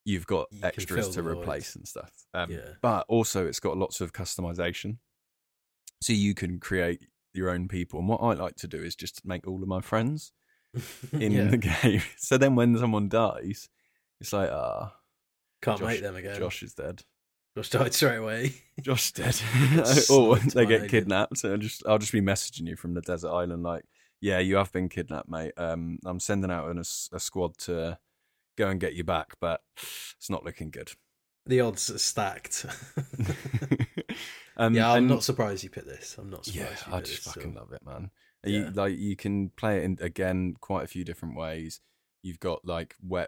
you've got You extras to replace and stuff. Um, Yeah. But also, it's got lots of customization, so you can create your own people. And what I like to do is just make all of my friends in yeah. the game. So then when someone dies, it's like, ah, Can't Josh- make them again. Josh is dead. Josh died straight away. Josh dead. Or they get kidnapped. So I just I'll just be messaging you from the desert island like, yeah, you have been kidnapped, mate. Um, I'm sending out an, a, a squad to go and get you back, but it's not looking good. the odds are stacked. um, yeah, I'm and- not surprised you picked this. I'm not surprised. Yeah, I just fucking so- love it, man. Yeah. You like you can play it in again quite a few different ways. You've got like where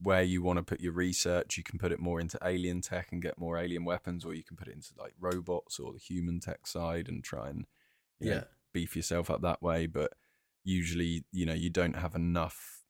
where you want to put your research. You can put it more into alien tech and get more alien weapons, or you can put it into like robots or the human tech side and try and you know, Yeah, beef yourself up that way. But usually, you know, you don't have enough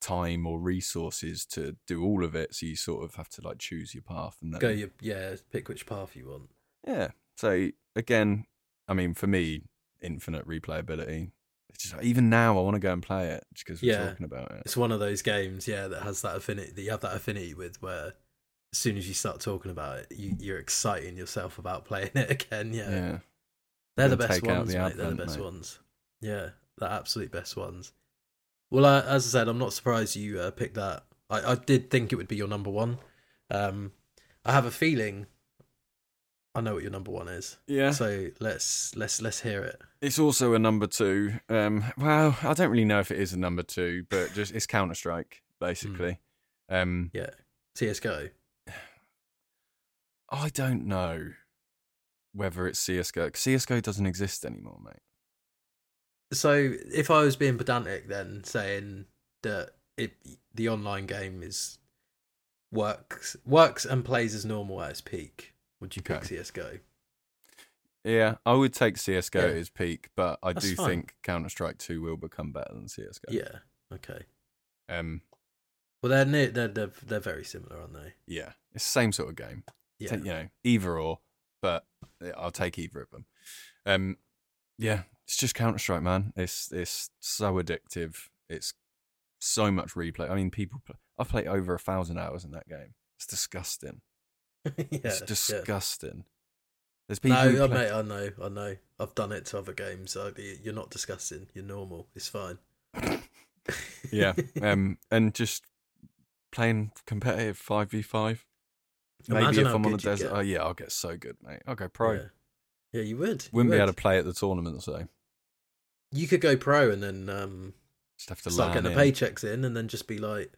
time or resources to do all of it. So you sort of have to like choose your path and then Go your yeah, pick which path you want. yeah. So again, I mean, for me, infinite replayability. It's just even now, I want to go and play it just because we're Yeah. talking about it. It's one of those games, yeah, that has that affinity that you have that affinity with where as soon as you start talking about it, you, you're exciting yourself about playing it again. Yeah. Yeah, They're the best ones, the mate. They're the best mate. ones. Yeah, the absolute best ones. Well, uh, as I said, I'm not surprised you uh, picked that. I, I did think it would be your number one. Um, I have a feeling I know what your number one is. yeah. So let's let's let's hear it. It's also a number two. Um, well, I don't really know if it is a number two, but just it's Counter Strike basically. Um, Yeah, CS:GO. I don't know whether it's CS:GO. CS:GO doesn't exist anymore, mate. So if I was being pedantic, then saying that it the online game is works works and plays as normal at its peak, would you pick Okay. CS:GO? Yeah, I would take CS:GO Yeah. at its peak, but I That's do fine. think Counter Strike Two will become better than CS:GO. Yeah. Okay. Um, Well, they're near, they're they're they're very similar, aren't they? yeah, it's the same sort of game. Yeah. Take- you know, either or, but I'll take either of them. Um, yeah, it's just Counter Strike, man. It's it's so addictive. It's so much replay. I mean, people. Play, I've played over a thousand hours in that game. It's disgusting. yeah. It's yeah. disgusting. There's people. No, play- mate, I know, I know. I've done it to other games. So you're not disgusting. You're normal. It's fine. yeah, um, and just playing competitive five v five. Maybe Imagine if I'm on a desert, oh yeah, I'll get so good, mate. I'll go pro. Yeah. Yeah, you would. you Wouldn't be able to play at the tournaments though. You could go pro and then um, Just have to start getting the paychecks in, and then just be like,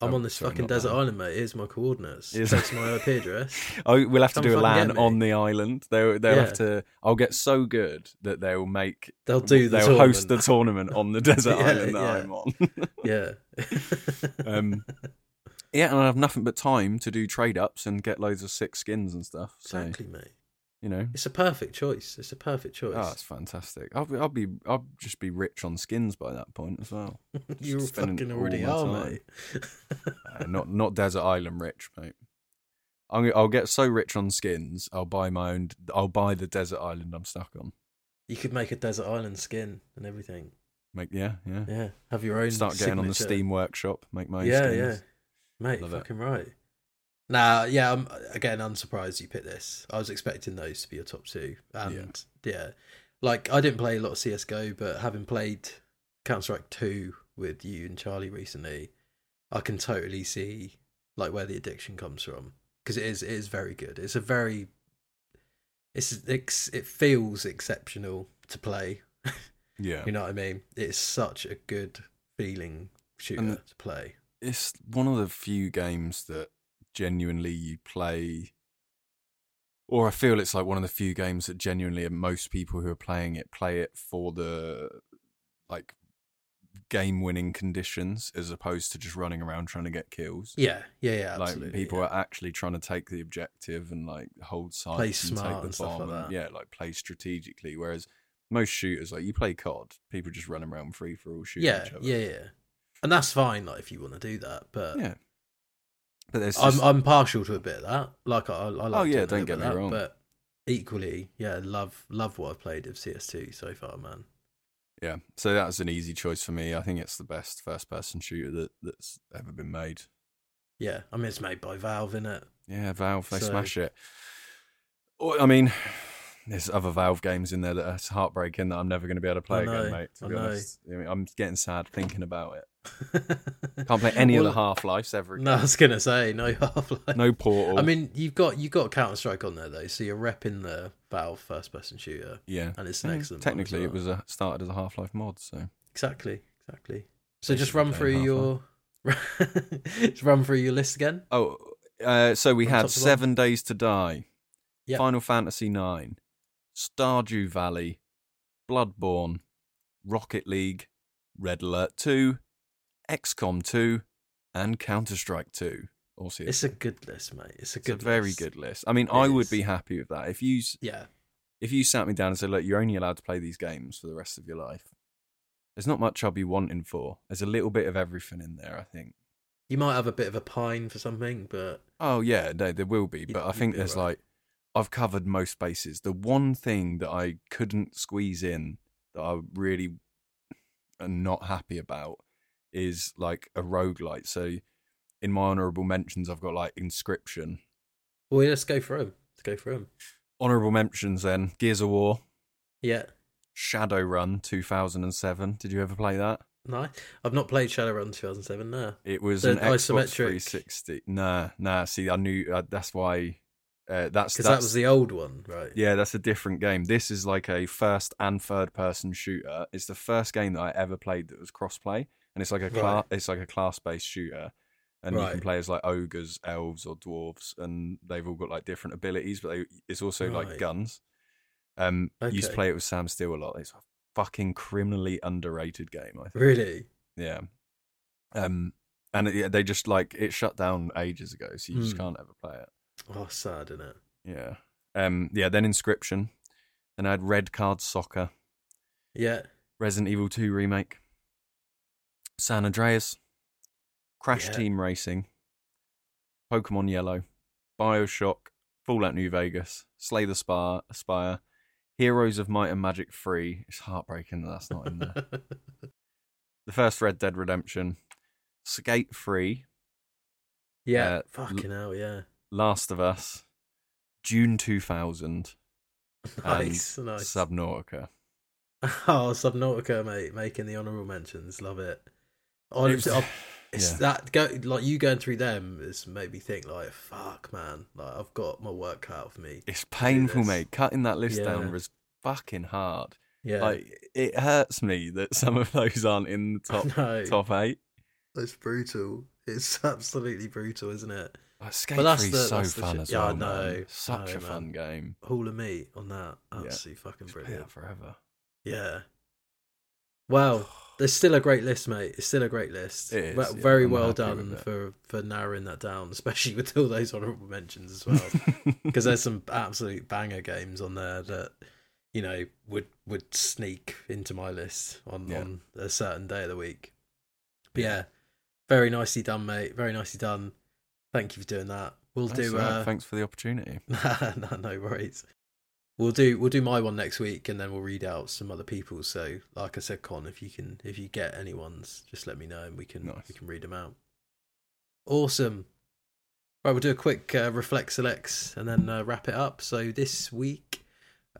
"I'm Oh, on this sorry, fucking desert that. island, mate. Here's my coordinates. Here's Text my IP address." Oh, we'll have to do a LAN on the island. They'll they'll Yeah. have to. I'll get so good that they'll make. They'll do the They'll host the tournament. tournament on the desert Yeah, island that yeah. I'm on. yeah. um, yeah, and I have nothing but time to do trade ups and get loads of sick skins and stuff. So exactly, mate. You know, It's a perfect choice. It's a perfect choice. oh, it's fantastic. I'll be, I'll be, I'll just be rich on skins by that point as well. you fucking already are, mate. Uh, not not desert island rich, mate. I'm, i'll get so rich on skins. I'll buy my own. I'll buy the desert island I'm stuck on. you could make a desert island skin and everything. Make yeah, yeah. Yeah, have your own. Start getting on the. Steam Workshop. Make my own Yeah, skins. yeah, mate. Love it. fucking right. Nah, yeah. I'm again unsurprised you picked this. I was expecting those to be your top two, and yeah, like I didn't play a lot of CS:GO, but having played Counter Strike Two with you and Charlie recently, I can totally see like where the addiction comes from because it is it is very good. It's a very it's it's it feels exceptional to play. Yeah. You know what I mean? It's such a good feeling shooter And- to play. it's one of the few games that genuinely you play or I feel it's like one of the few games that genuinely most people who are playing it play it for the like game winning conditions as opposed to just running around trying to get kills. Yeah, yeah, yeah. Absolutely. like people yeah. are actually trying to take the objective and like hold Play and smart take the and stuff bomb like and yeah, like play strategically. Whereas most shooters, like you play COD, people just run around free for all shooting yeah, each other. yeah, yeah. And that's fine, like if you want to do that. But yeah. But there's I'm I'm partial to a bit of that. Like I, I like. Oh, yeah, don't get me that, wrong. But equally, yeah, love love what I've played of CS2 so far, man. Yeah, so that's an easy choice for me. I think it's the best first-person shooter that that's ever been made. Yeah, I mean it's made by Valve, in it. Yeah, Valve, they So- smash it. I mean, there's other Valve games in there that are heartbreaking that I'm never going to be able to play again, mate. To I be know. honest, I mean, I'm getting sad thinking about it. Can't play any Well, of the Half Lives ever again. No, I was gonna say no Half Life. No Portal. I mean, you've got you've got Counter Strike on there though, so you're repping the Valve first person shooter, yeah, and it's an excellent. Technically, it was a, started as a Half Life mod, so exactly exactly. So just run through your just run through your list again. Oh, uh, so we From had Seven Days to Die, Yep. Final Fantasy Nine, Stardew Valley, Bloodborne, Rocket League, Red Alert Two, XCOM Two, and Counter Strike Two. Also, It's a good list, mate. It's a it's a good, very list. good list. I mean, It I would be happy with that if you Yeah, if you sat me down and said, "Look, you're only allowed to play these games for the rest of your life," there's not much I'll be wanting for. There's a little bit of everything in there, I think. You might have a bit of a pine for something, but Oh yeah, no, there will be, but I think there's alright. like I've covered most bases. The one thing that I couldn't squeeze in that I really am not happy about is like a roguelite. So in my honorable mentions I've got like Inscription. well, let's go for him. Let's go for him. Honorable mentions then Gears of War, Yeah, Shadowrun 2007. Did you ever play that? no, I've not played Shadowrun 2007. No, It was The an Xbox isometric- 360. Nah, nah. See, I knew uh, that's why. Uh, that's because that was the old one, right? yeah, that's a different game. This is like a first and third person shooter. It's the first game that I ever played that was crossplay, and it's like a cla- Right. it's like a class based shooter, and you can play as like ogres, elves, or dwarves, and they've all got like different abilities, but they, it's also like guns. Um, used to play it with Sam Steele a lot. It's a fucking criminally underrated game. I think. Really? Yeah. Um, and it, yeah, they just like it shut down ages ago, so you just Hmm. can't ever play it. Oh, sad, isn't it? Yeah. Um. Yeah. Then Inscription. Then I had Red Card Soccer, Yeah, Resident Evil Two remake, San Andreas, Crash Yeah. Team Racing, Pokemon Yellow, Bioshock, Fallout New Vegas, Slay the Spire, Spire, Heroes of Might and Magic 3. It's heartbreaking that that's not in there. the first Red Dead Redemption, Skate Free, yeah. Uh, Fucking hell, yeah. Last of Us, June 2000, Nice, nice. Subnautica. Oh, Subnautica, mate, making the honourable mentions. Love it. Honestly, It was- I've- it's yeah. that go like you going through them has made me think like, fuck, man. Like I've got my work cut out for me. It's painful, mate. Cutting that list down was fucking hard. Yeah, Like it hurts me that some of those aren't in the top no, top eight. it's brutal. It's absolutely brutal, isn't it? Like, Skate But that's the- so that's the fun shit. as Yeah, I well. know, man. Such I a know, fun man. game. Hall of me on that. Yeah. Absolutely fucking Just play brilliant. forever. Yeah. Wow. There's still a great list, mate. It's still a great list. It is, Ve- yeah, Very I'm well done for for narrowing that down, especially with all those honourable mentions as well. Because there's some absolute banger games on there that you know would would sneak into my list on Yeah. on a certain day of the week. But yeah, very nicely done, mate. Very nicely done. Thank you for doing that. We'll That's do. right. Uh, Thanks for the opportunity. no, no worries. We'll do we'll do my one next week, and then we'll read out some other people's. So, like I said, Con, if you can if you get anyone's, just let me know, and we can Nice. we can read them out. Awesome. Right, we'll do a quick uh, reflect selects and then uh, wrap it up. So this week,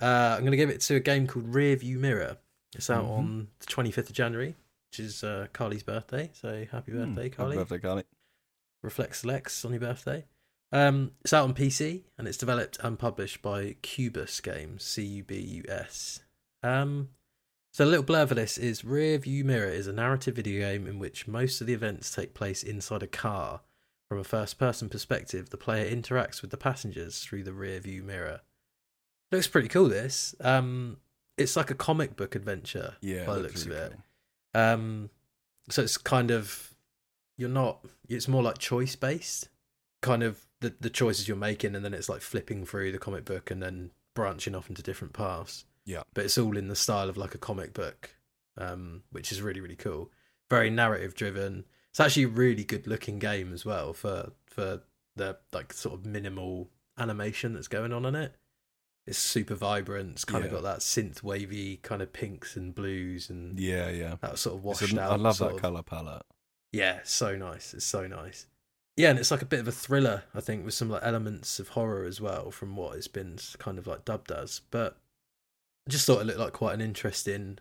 uh, I'm going to give it to a game called Rear View Mirror. It's out Mhm. on the 25th of January, which is uh, Carly's birthday. So happy Hmm, birthday, happy Carly! birthday, Carly. Reflect Selects on your birthday. Um, it's out on PC and it's developed and published by Cubus Games, C U B U S. Um, so a little blurb for this is Rear View Mirror is a narrative video game in which most of the events take place inside a car. From a first-person perspective, the player interacts with the passengers through the rear view mirror. Looks pretty cool. This, um, it's like a comic book adventure Yeah, by the looks looks of it. cool. Um, so it's kind of you're not. It's more like choice based. Kind of the the choices you're making, and then it's like flipping through the comic book and then branching off into different paths. Yeah. but it's all in the style of like a comic book, um, which is really really cool. Very narrative driven. It's actually a really good looking game as well for for the like sort of minimal animation that's going on in it. It's super vibrant. It's kind Yeah. of got that synth wavy kind of pinks and blues and Yeah, yeah. that sort of washed a- out. I love that of- color palette. Yeah, so nice. It's so nice. Yeah, and it's like a bit of a thriller, I think, with some like elements of horror as well, from what it's been kind of like dubbed as. But I just thought it looked like quite an interesting,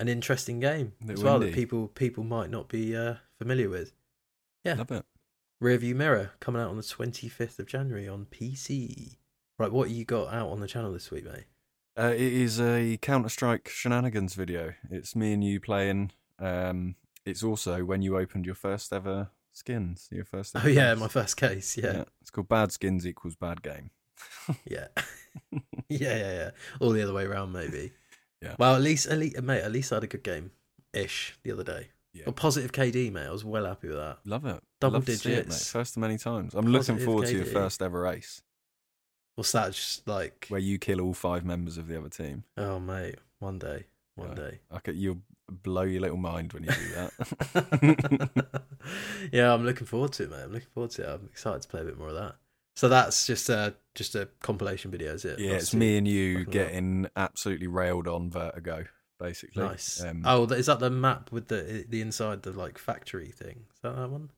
an interesting game as well that people people might not be uh, familiar with. Yeah. Love it. Rearview Mirror coming out on the twenty fifth of January on PC. Right, what you got out on the channel this week, mate? Uh, it is a Counter Strike shenanigans video. It's me and you playing. Um, it's also when you opened your first ever skins. Your first. Oh yeah, case. my first case. Yeah, It's called Bad Skins equals Bad Game. yeah, yeah, yeah, yeah. All the other way around, maybe. Yeah. Well, at least, at least, mate, at least I had a good game, ish, the other day. Yeah. A positive KD, mate. I was well happy with that. Love it. Double Love see it, mate. digits. First of many times. I'm looking Positive forward to your first ever ace What's that? Just like, where you kill all five members of the other team. oh, mate, one day, one Yeah. day. Okay, you'll blow your little mind when you do that. yeah, I'm looking forward to it, man. I'm looking forward to it. I'm excited to play a bit more of that. So that's just a just a compilation video, is it? yeah, it's me and you getting absolutely railed on Vertigo, basically. Nice. Um, oh, is that the map with the the inside the like factory thing? Is that that one?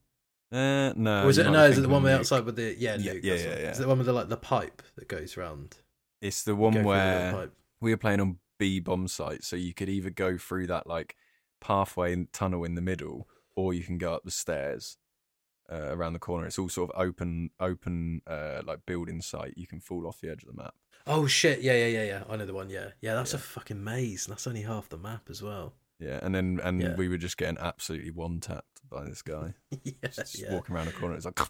uh, no. or is it no? Is it the one with outside with the yeah? Yeah, Nuke, yeah, yeah, yeah. Is it the one with the like the pipe that goes round? It's the one where pipe. we were playing on B bomb site, so you could either go through that like pathway and tunnel in the middle, or you can go up the stairs uh, around the corner. It's all sort of open, open uh, like building site. You can fall off the edge of the map. Oh shit! Yeah, yeah, yeah, yeah. I know the one. Yeah, yeah. That's a fucking maze. That's only half the map as well. Yeah, and then and Yeah. we were just getting absolutely one tapped by this guy. yeah, Just yeah. walking around the corner. It's like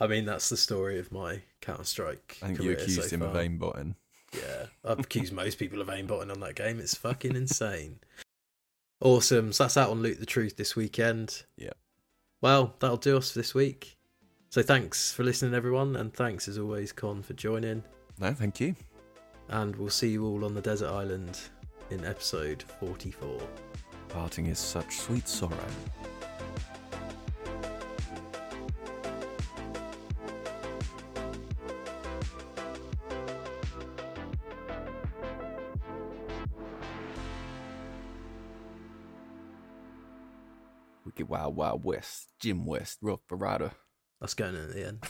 I mean, that's the story of my Counter Strike. I think you accused him of aimbotting. Yeah, I've accused most people of aimbotting on that game. It's fucking insane. Awesome. So that's out on Loot the Truth this weekend. Yeah. Well, that'll do us for this week. So thanks for listening, everyone, and thanks as always, Con, for joining. No, thank you. And we'll see you all on the desert island in episode 44. Parting is such sweet sorrow. Wild Wild West, Jim West, Rough Barada. That's going in at the end.